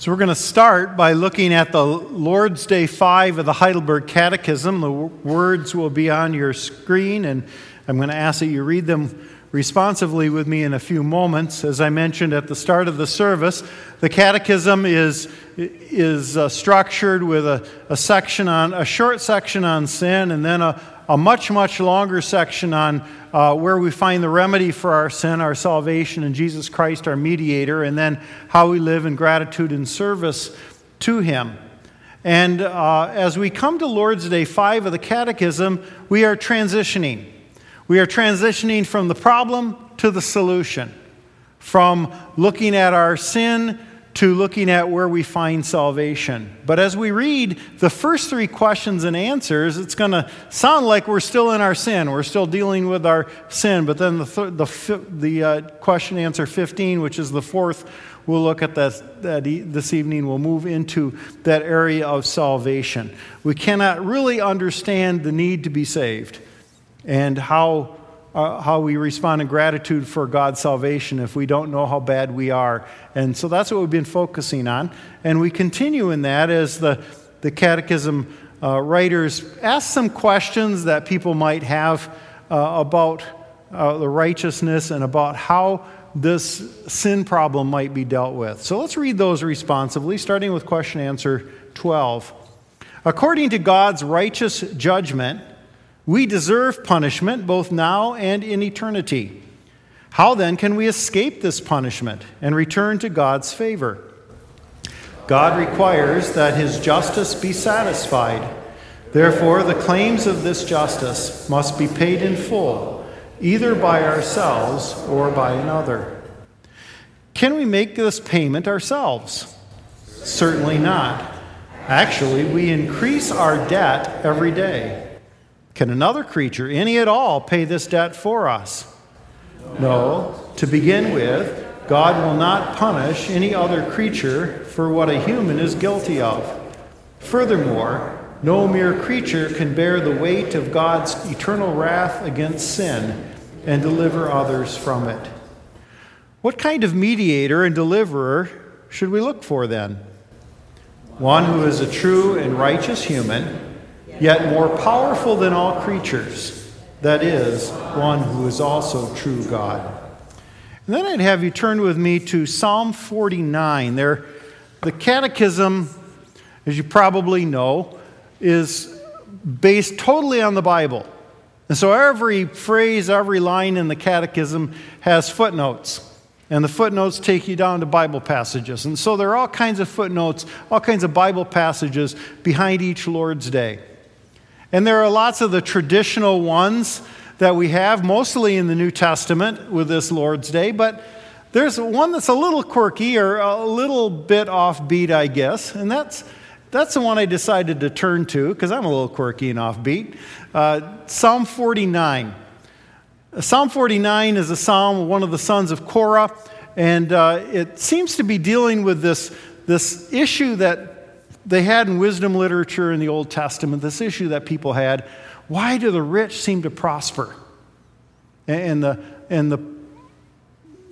So, we're going to start by looking at the Lord's Day 5 of the Heidelberg Catechism. The words will be on your screen, and I'm going to ask that you read them responsively with me in a few moments. As I mentioned at the start of the service, the Catechism is, is uh, structured with a, a section on a short section on sin, and then a, a much, much longer section on uh, where we find the remedy for our sin, our salvation, in Jesus Christ, our mediator, and then how we live in gratitude and service to Him. And uh, as we come to Lord's Day 5 of the Catechism, we are transitioning. We are transitioning from the problem to the solution, from looking at our sin to looking at where we find salvation. But as we read the first three questions and answers, it's going to sound like we're still in our sin. We're still dealing with our sin. But then the, th- the, the uh, question answer 15, which is the fourth, we'll look at that, that e- this evening. We'll move into that area of salvation. We cannot really understand the need to be saved and how uh, how we respond in gratitude for God's salvation if we don't know how bad we are. And so that's what we've been focusing on. And we continue in that as the, the Catechism uh, writers ask some questions that people might have uh, about uh, the righteousness and about how this sin problem might be dealt with. So let's read those responsively, starting with question answer 12. According to God's righteous judgment, we deserve punishment both now and in eternity. How then can we escape this punishment and return to God's favor? God requires that his justice be satisfied. Therefore, the claims of this justice must be paid in full, either by ourselves or by another. Can we make this payment ourselves? Certainly not. Actually, we increase our debt every day. Can another creature, any at all, pay this debt for us? No. To begin with, God will not punish any other creature for what a human is guilty of. Furthermore, no mere creature can bear the weight of God's eternal wrath against sin and deliver others from it. What kind of mediator and deliverer should we look for then? One who is a true and righteous human yet more powerful than all creatures, that is, one who is also true God. And then I'd have you turn with me to Psalm 49. There, the Catechism, as you probably know, is based totally on the Bible. And so every phrase, every line in the Catechism has footnotes. And the footnotes take you down to Bible passages. And so there are all kinds of footnotes, all kinds of Bible passages behind each Lord's Day. And there are lots of the traditional ones that we have, mostly in the New Testament with this Lord's Day, but there's one that's a little quirky or a little bit offbeat, I guess, and that's, that's the one I decided to turn to because I'm a little quirky and offbeat. Uh, psalm 49. Psalm 49 is a psalm of one of the sons of Korah, and uh, it seems to be dealing with this, this issue that they had in wisdom literature in the Old Testament this issue that people had why do the rich seem to prosper? And the, and the,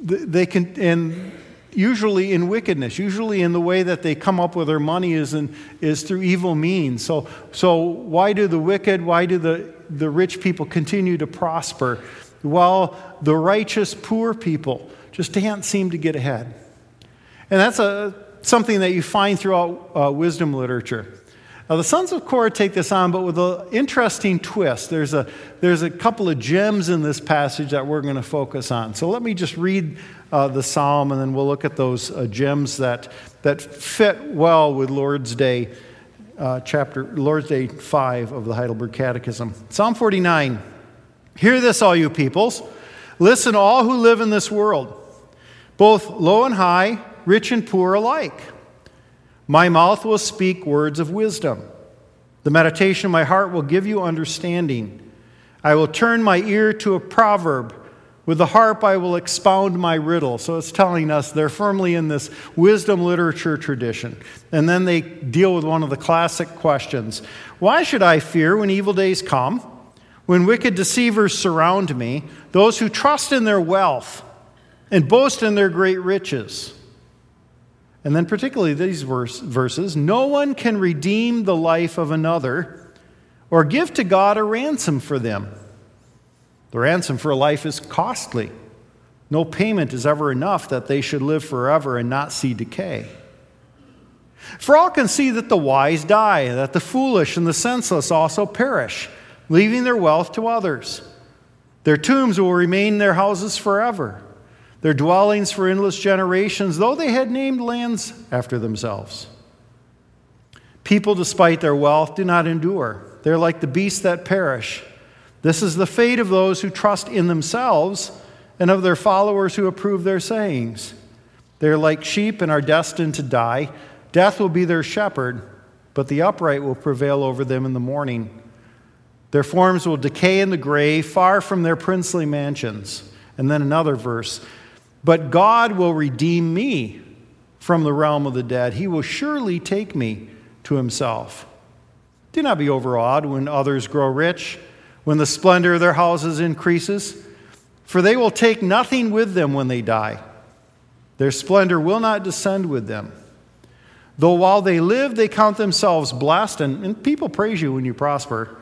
they can, and usually in wickedness, usually in the way that they come up with their money is, in, is through evil means. So, so why do the wicked, why do the, the rich people continue to prosper while the righteous poor people just can't seem to get ahead? And that's a something that you find throughout uh, wisdom literature. Now, the sons of Korah take this on, but with an interesting twist. There's a, there's a couple of gems in this passage that we're going to focus on. So let me just read uh, the psalm, and then we'll look at those uh, gems that, that fit well with Lord's Day, uh, chapter, Lord's Day 5 of the Heidelberg Catechism. Psalm 49 Hear this, all you peoples. Listen, all who live in this world, both low and high rich and poor alike. My mouth will speak words of wisdom. The meditation of my heart will give you understanding. I will turn my ear to a proverb. With the harp, I will expound my riddle. So it's telling us they're firmly in this wisdom literature tradition. And then they deal with one of the classic questions Why should I fear when evil days come? When wicked deceivers surround me, those who trust in their wealth and boast in their great riches? And then particularly these verse, verses no one can redeem the life of another or give to God a ransom for them. The ransom for a life is costly. No payment is ever enough that they should live forever and not see decay. For all can see that the wise die, that the foolish and the senseless also perish, leaving their wealth to others. Their tombs will remain their houses forever, their dwellings for endless generations, though they had named lands after themselves. People, despite their wealth, do not endure. They're like the beasts that perish. This is the fate of those who trust in themselves and of their followers who approve their sayings. They're like sheep and are destined to die. Death will be their shepherd, but the upright will prevail over them in the morning. Their forms will decay in the grave, far from their princely mansions. And then another verse But God will redeem me from the realm of the dead. He will surely take me to himself. Do not be overawed when others grow rich, when the splendor of their houses increases, for they will take nothing with them when they die. Their splendor will not descend with them. Though while they live, they count themselves blessed, and, and people praise you when you prosper,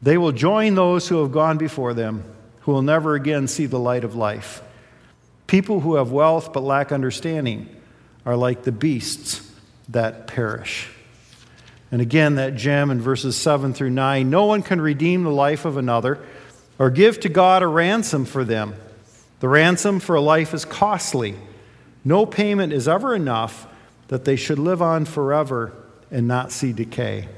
they will join those who have gone before them, who will never again see the light of life. People who have wealth but lack understanding are like the beasts that perish. And again, that gem in verses 7 through 9 no one can redeem the life of another or give to God a ransom for them. The ransom for a life is costly. No payment is ever enough that they should live on forever and not see decay.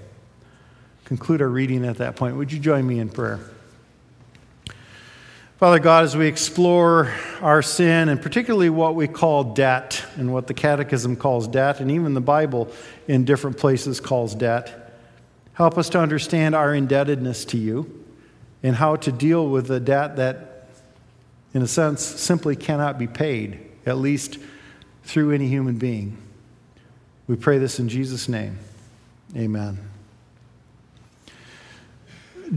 Conclude our reading at that point. Would you join me in prayer? Father God, as we explore our sin and particularly what we call debt and what the Catechism calls debt, and even the Bible in different places calls debt, help us to understand our indebtedness to you and how to deal with the debt that, in a sense, simply cannot be paid, at least through any human being. We pray this in Jesus' name. Amen.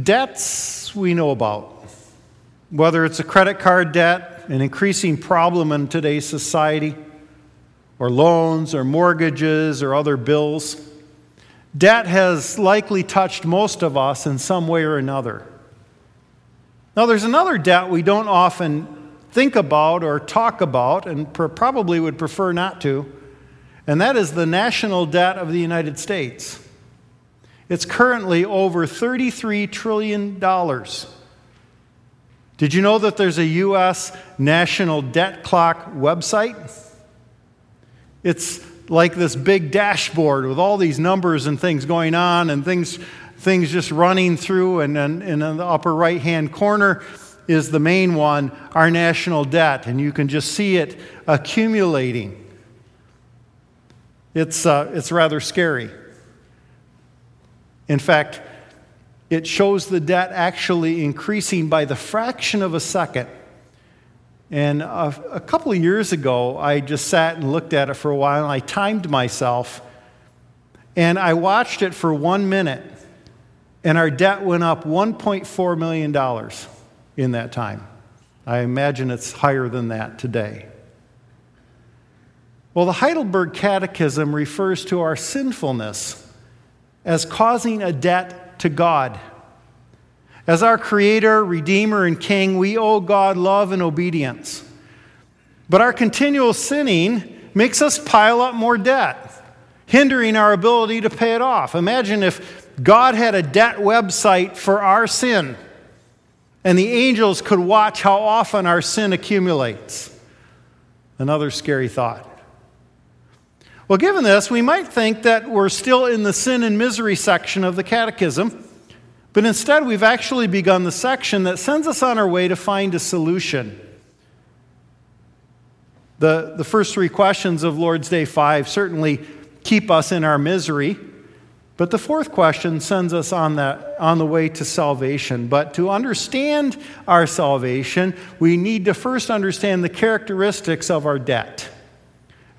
Debts we know about whether it's a credit card debt, an increasing problem in today's society, or loans or mortgages or other bills, debt has likely touched most of us in some way or another. Now, there's another debt we don't often think about or talk about, and probably would prefer not to, and that is the national debt of the United States. It's currently over $33 trillion. Did you know that there's a U.S. national debt clock website? It's like this big dashboard with all these numbers and things going on and things, things just running through. And then in the upper right hand corner is the main one, our national debt. And you can just see it accumulating. It's, uh, it's rather scary. In fact, it shows the debt actually increasing by the fraction of a second. And a, a, couple of years ago, I just sat and looked at it for a while, and I timed myself, and I watched it for one minute, and our debt went up $1.4 million in that time. I imagine it's higher than that today. Well, the Heidelberg Catechism refers to our sinfulness as causing a debt to God. As our Creator, Redeemer, and King, we owe God love and obedience. But our continual sinning makes us pile up more debt, hindering our ability to pay it off. Imagine if God had a debt website for our sin, and the angels could watch how often our sin accumulates. Another scary thought. Well, given this, we might think that we're still in the sin and misery section of the Catechism, but instead we've actually begun the section that sends us on our way to find a solution. The, the first three questions of Lord's Day 5 certainly keep us in our misery, but the fourth question sends us on, that, on the way to salvation. But to understand our salvation, we need to first understand the characteristics of our debt.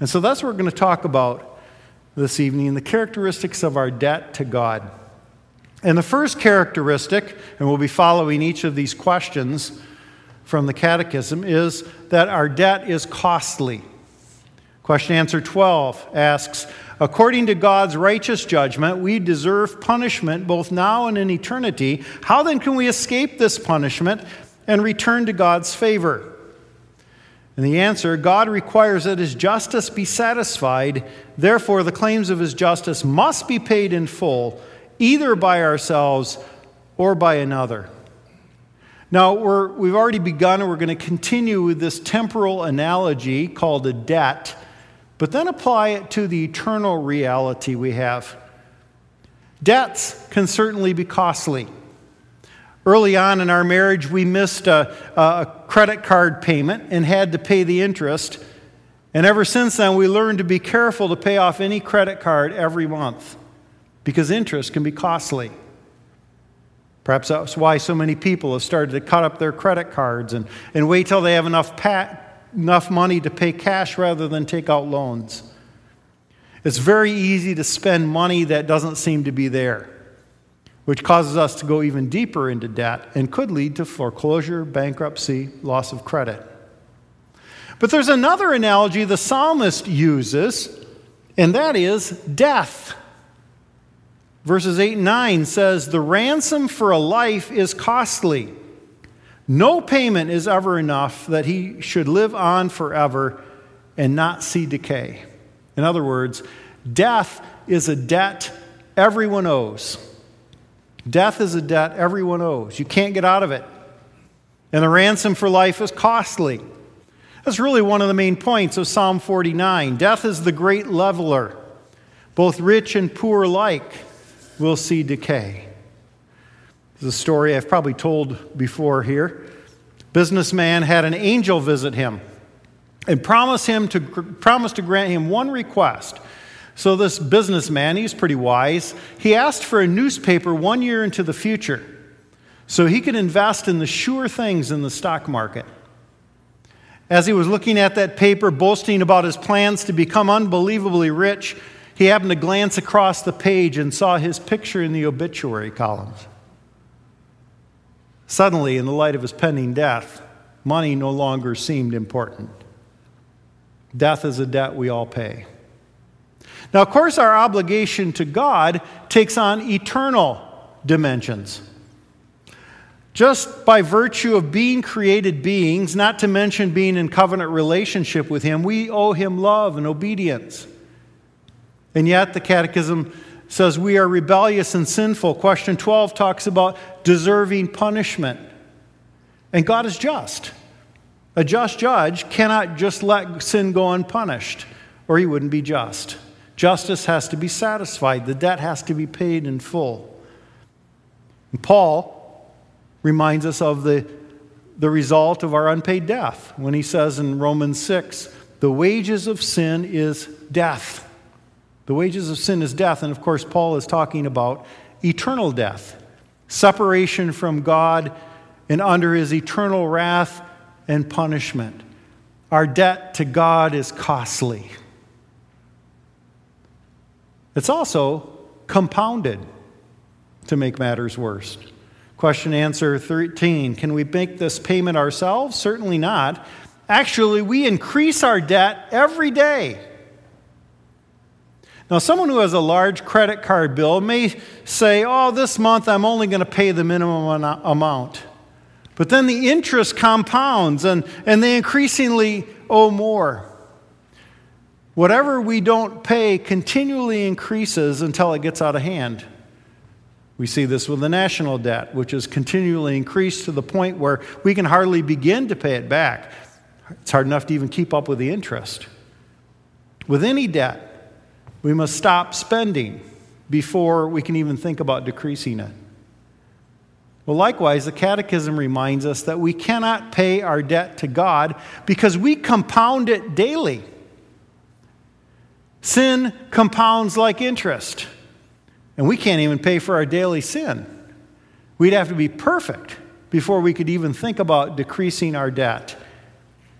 And so that's what we're going to talk about this evening the characteristics of our debt to God. And the first characteristic, and we'll be following each of these questions from the Catechism, is that our debt is costly. Question answer 12 asks According to God's righteous judgment, we deserve punishment both now and in eternity. How then can we escape this punishment and return to God's favor? And the answer God requires that his justice be satisfied. Therefore, the claims of his justice must be paid in full, either by ourselves or by another. Now, we have already begun, and we're going to continue with this temporal analogy called a debt, but then apply it to the eternal reality we have. Debts can certainly be costly. Early on in our marriage, we missed a, a credit card payment and had to pay the interest. And ever since then, we learned to be careful to pay off any credit card every month because interest can be costly. Perhaps that's why so many people have started to cut up their credit cards and, and wait till they have enough, pa- enough money to pay cash rather than take out loans. It's very easy to spend money that doesn't seem to be there, which causes us to go even deeper into debt and could lead to foreclosure, bankruptcy, loss of credit. But there's another analogy the psalmist uses, and that is death. Verses 8 and 9 says, The ransom for a life is costly. No payment is ever enough that he should live on forever and not see decay. In other words, death is a debt everyone owes. Death is a debt everyone owes. You can't get out of it. And the ransom for life is costly. That's really one of the main points of Psalm 49. Death is the great leveler, both rich and poor alike will see decay. This is a story I've probably told before here. Businessman had an angel visit him and promise him to promise to grant him one request. So this businessman, he's pretty wise, he asked for a newspaper one year into the future so he could invest in the sure things in the stock market. As he was looking at that paper, boasting about his plans to become unbelievably rich, he happened to glance across the page and saw his picture in the obituary columns. Suddenly, in the light of his pending death, money no longer seemed important. Death is a debt we all pay. Now, of course, our obligation to God takes on eternal dimensions. Just by virtue of being created beings, not to mention being in covenant relationship with Him, we owe Him love and obedience. And yet, the Catechism says we are rebellious and sinful. Question 12 talks about deserving punishment. And God is just. A just judge cannot just let sin go unpunished, or he wouldn't be just. Justice has to be satisfied, the debt has to be paid in full. And Paul reminds us of the, the result of our unpaid death when he says in Romans 6 the wages of sin is death. The wages of sin is death. And of course, Paul is talking about eternal death, separation from God and under his eternal wrath and punishment. Our debt to God is costly. It's also compounded to make matters worse. Question answer 13 Can we make this payment ourselves? Certainly not. Actually, we increase our debt every day. Now, someone who has a large credit card bill may say, Oh, this month I'm only going to pay the minimum amount. But then the interest compounds and, and they increasingly owe more. Whatever we don't pay continually increases until it gets out of hand. We see this with the national debt, which has continually increased to the point where we can hardly begin to pay it back. It's hard enough to even keep up with the interest. With any debt, we must stop spending before we can even think about decreasing it. Well, likewise, the Catechism reminds us that we cannot pay our debt to God because we compound it daily. Sin compounds like interest, and we can't even pay for our daily sin. We'd have to be perfect before we could even think about decreasing our debt.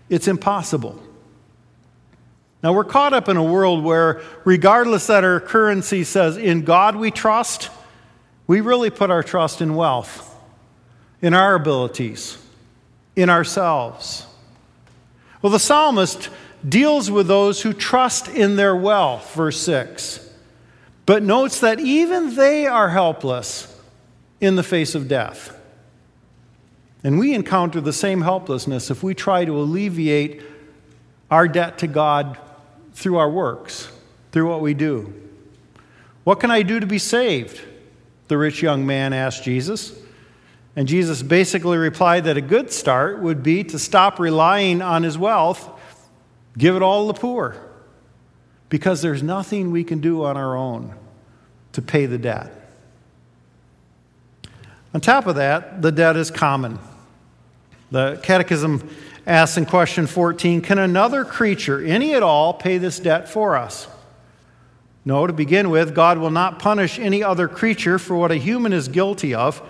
It's impossible. Now, we're caught up in a world where, regardless that our currency says, in God we trust, we really put our trust in wealth, in our abilities, in ourselves. Well, the psalmist deals with those who trust in their wealth, verse 6, but notes that even they are helpless in the face of death. And we encounter the same helplessness if we try to alleviate our debt to God through our works, through what we do. What can I do to be saved? The rich young man asked Jesus. And Jesus basically replied that a good start would be to stop relying on his wealth, give it all to the poor, because there's nothing we can do on our own to pay the debt. On top of that, the debt is common. The Catechism asks in question 14 Can another creature, any at all, pay this debt for us? No, to begin with, God will not punish any other creature for what a human is guilty of.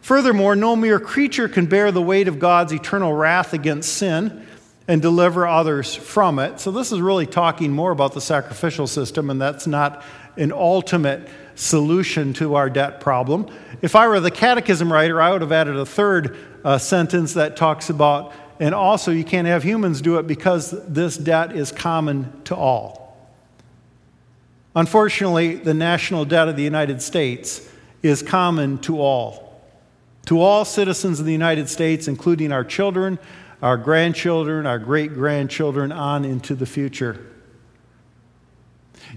Furthermore, no mere creature can bear the weight of God's eternal wrath against sin and deliver others from it. So, this is really talking more about the sacrificial system, and that's not an ultimate solution to our debt problem. If I were the catechism writer, I would have added a third uh, sentence that talks about, and also you can't have humans do it because this debt is common to all. Unfortunately, the national debt of the United States is common to all. To all citizens of the United States, including our children, our grandchildren, our great grandchildren, on into the future.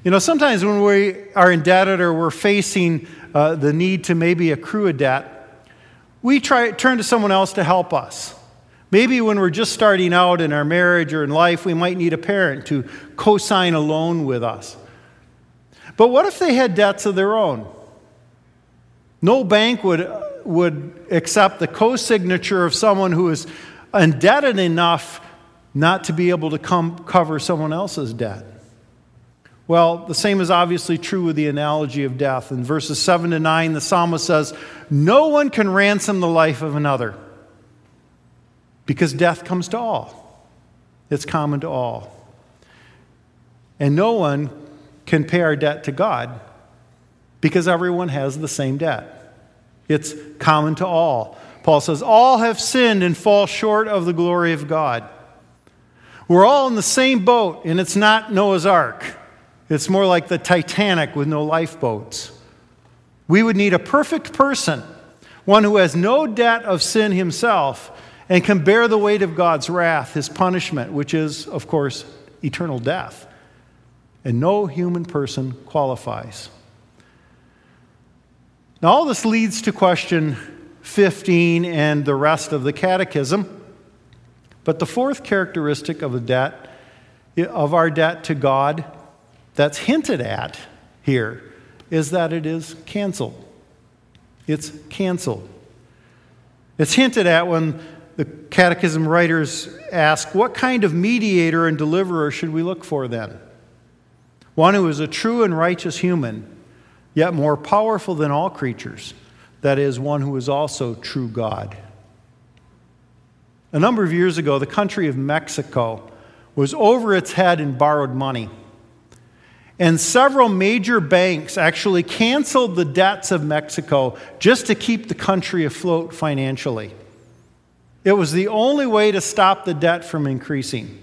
You know, sometimes when we are indebted or we're facing uh, the need to maybe accrue a debt, we try turn to someone else to help us. Maybe when we're just starting out in our marriage or in life, we might need a parent to co sign a loan with us. But what if they had debts of their own? No bank would, would accept the co signature of someone who is indebted enough not to be able to come cover someone else's debt. Well, the same is obviously true with the analogy of death. In verses 7 to 9, the psalmist says, No one can ransom the life of another because death comes to all, it's common to all. And no one can pay our debt to God because everyone has the same debt. It's common to all. Paul says, All have sinned and fall short of the glory of God. We're all in the same boat, and it's not Noah's Ark. It's more like the Titanic with no lifeboats. We would need a perfect person, one who has no debt of sin himself and can bear the weight of God's wrath, his punishment, which is, of course, eternal death and no human person qualifies. Now, all this leads to question 15 and the rest of the catechism. But the fourth characteristic of a debt, of our debt to God, that's hinted at here, is that it is canceled. It's canceled. It's hinted at when the catechism writers ask, What kind of mediator and deliverer should we look for then? one who is a true and righteous human, yet more powerful than all creatures, that is, one who is also true God. A number of years ago, the country of Mexico was over its head in borrowed money. And several major banks actually canceled the debts of Mexico just to keep the country afloat financially. It was the only way to stop the debt from increasing.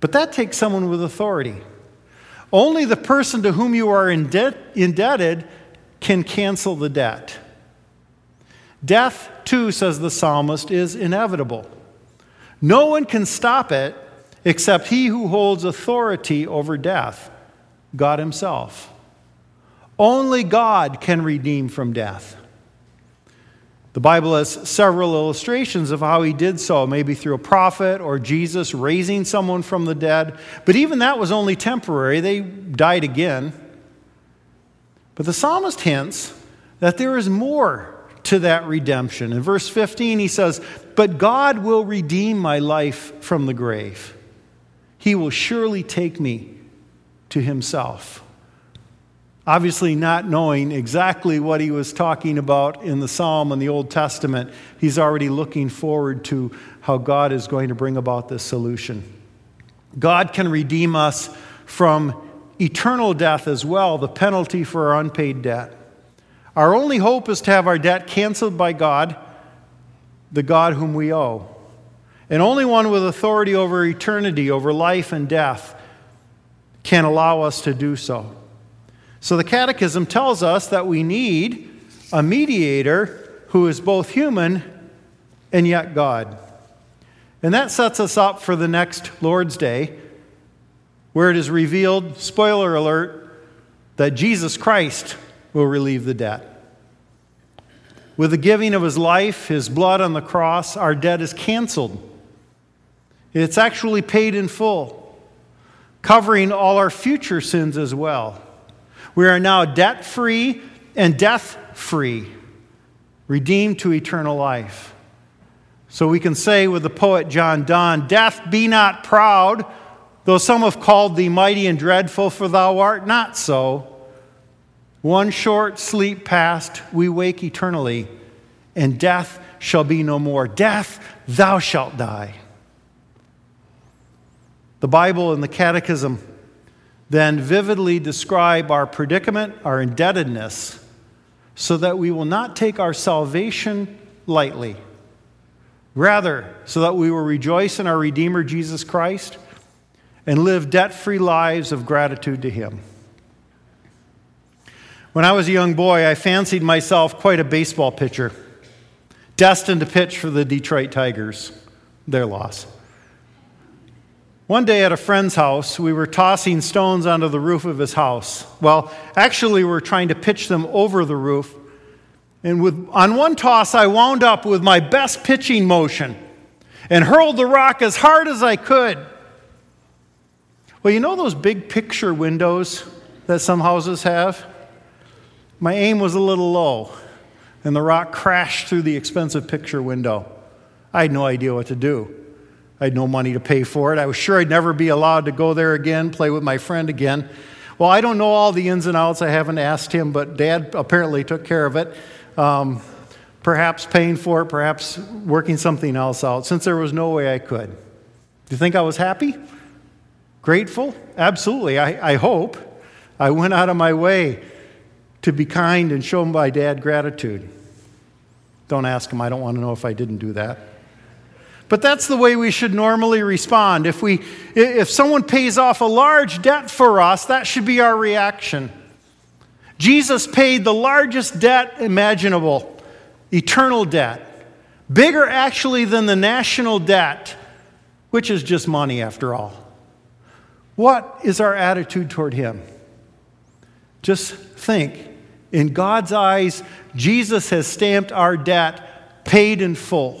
But that takes someone with authority. Only the person to whom you are indebted can cancel the debt. Death, too, says the psalmist, is inevitable. No one can stop it except he who holds authority over death, God Himself. Only God can redeem from death. The Bible has several illustrations of how he did so, maybe through a prophet or Jesus raising someone from the dead. But even that was only temporary, they died again. But the psalmist hints that there is more to that redemption. In verse 15, he says, But God will redeem my life from the grave, He will surely take me to Himself. Obviously, not knowing exactly what he was talking about in the psalm in the Old Testament, he's already looking forward to how God is going to bring about this solution. God can redeem us from eternal death as well, the penalty for our unpaid debt. Our only hope is to have our debt canceled by God, the God whom we owe. And only one with authority over eternity, over life and death, can allow us to do so. So the Catechism tells us that we need a mediator who is both human and yet God. And that sets us up for the next Lord's Day, where it is revealed, spoiler alert, that Jesus Christ will relieve the debt. With the giving of his life, his blood on the cross, our debt is canceled. It's actually paid in full, covering all our future sins as well. We are now debt free and death free, redeemed to eternal life. So we can say with the poet John Donne, Death, be not proud, though some have called thee mighty and dreadful, for thou art not so. One short sleep past, we wake eternally, and death shall be no more. Death, thou shalt die. The Bible and the Catechism then vividly describe our predicament, our indebtedness, so that we will not take our salvation lightly. Rather, so that we will rejoice in our Redeemer Jesus Christ and live debt free lives of gratitude to Him. When I was a young boy, I fancied myself quite a baseball pitcher, destined to pitch for the Detroit Tigers. Their loss. One day at a friend's house, we were tossing stones onto the roof of his house. Well, actually, we were trying to pitch them over the roof. And with, on one toss, I wound up with my best pitching motion and hurled the rock as hard as I could. Well, you know those big picture windows that some houses have? My aim was a little low, and the rock crashed through the expensive picture window. I had no idea what to do. I had no money to pay for it. I was sure I'd never be allowed to go there again, play with my friend again. Well, I don't know all the ins and outs. I haven't asked him, but Dad apparently took care of it. Um, perhaps paying for it, perhaps working something else out, since there was no way I could. Do you think I was happy? Grateful? Absolutely. I, I hope. I went out of my way to be kind and show my dad gratitude. Don't ask him. I don't want to know if I didn't do that. But that's the way we should normally respond. If, we, if someone pays off a large debt for us, that should be our reaction. Jesus paid the largest debt imaginable eternal debt, bigger actually than the national debt, which is just money after all. What is our attitude toward Him? Just think in God's eyes, Jesus has stamped our debt paid in full.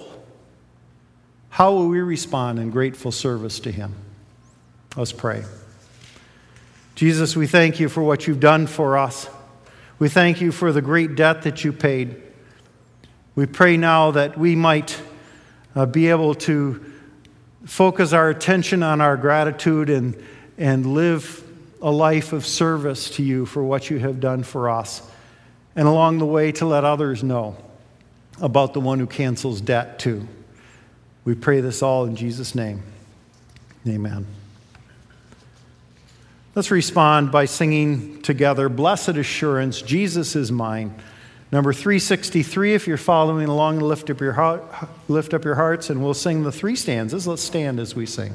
How will we respond in grateful service to Him? Let's pray. Jesus, we thank you for what you've done for us. We thank you for the great debt that you paid. We pray now that we might uh, be able to focus our attention on our gratitude and, and live a life of service to you for what you have done for us. And along the way, to let others know about the one who cancels debt too. We pray this all in Jesus' name. Amen. Let's respond by singing together Blessed Assurance, Jesus is mine. Number 363, if you're following along, lift up, your heart, lift up your hearts and we'll sing the three stanzas. Let's stand as we sing.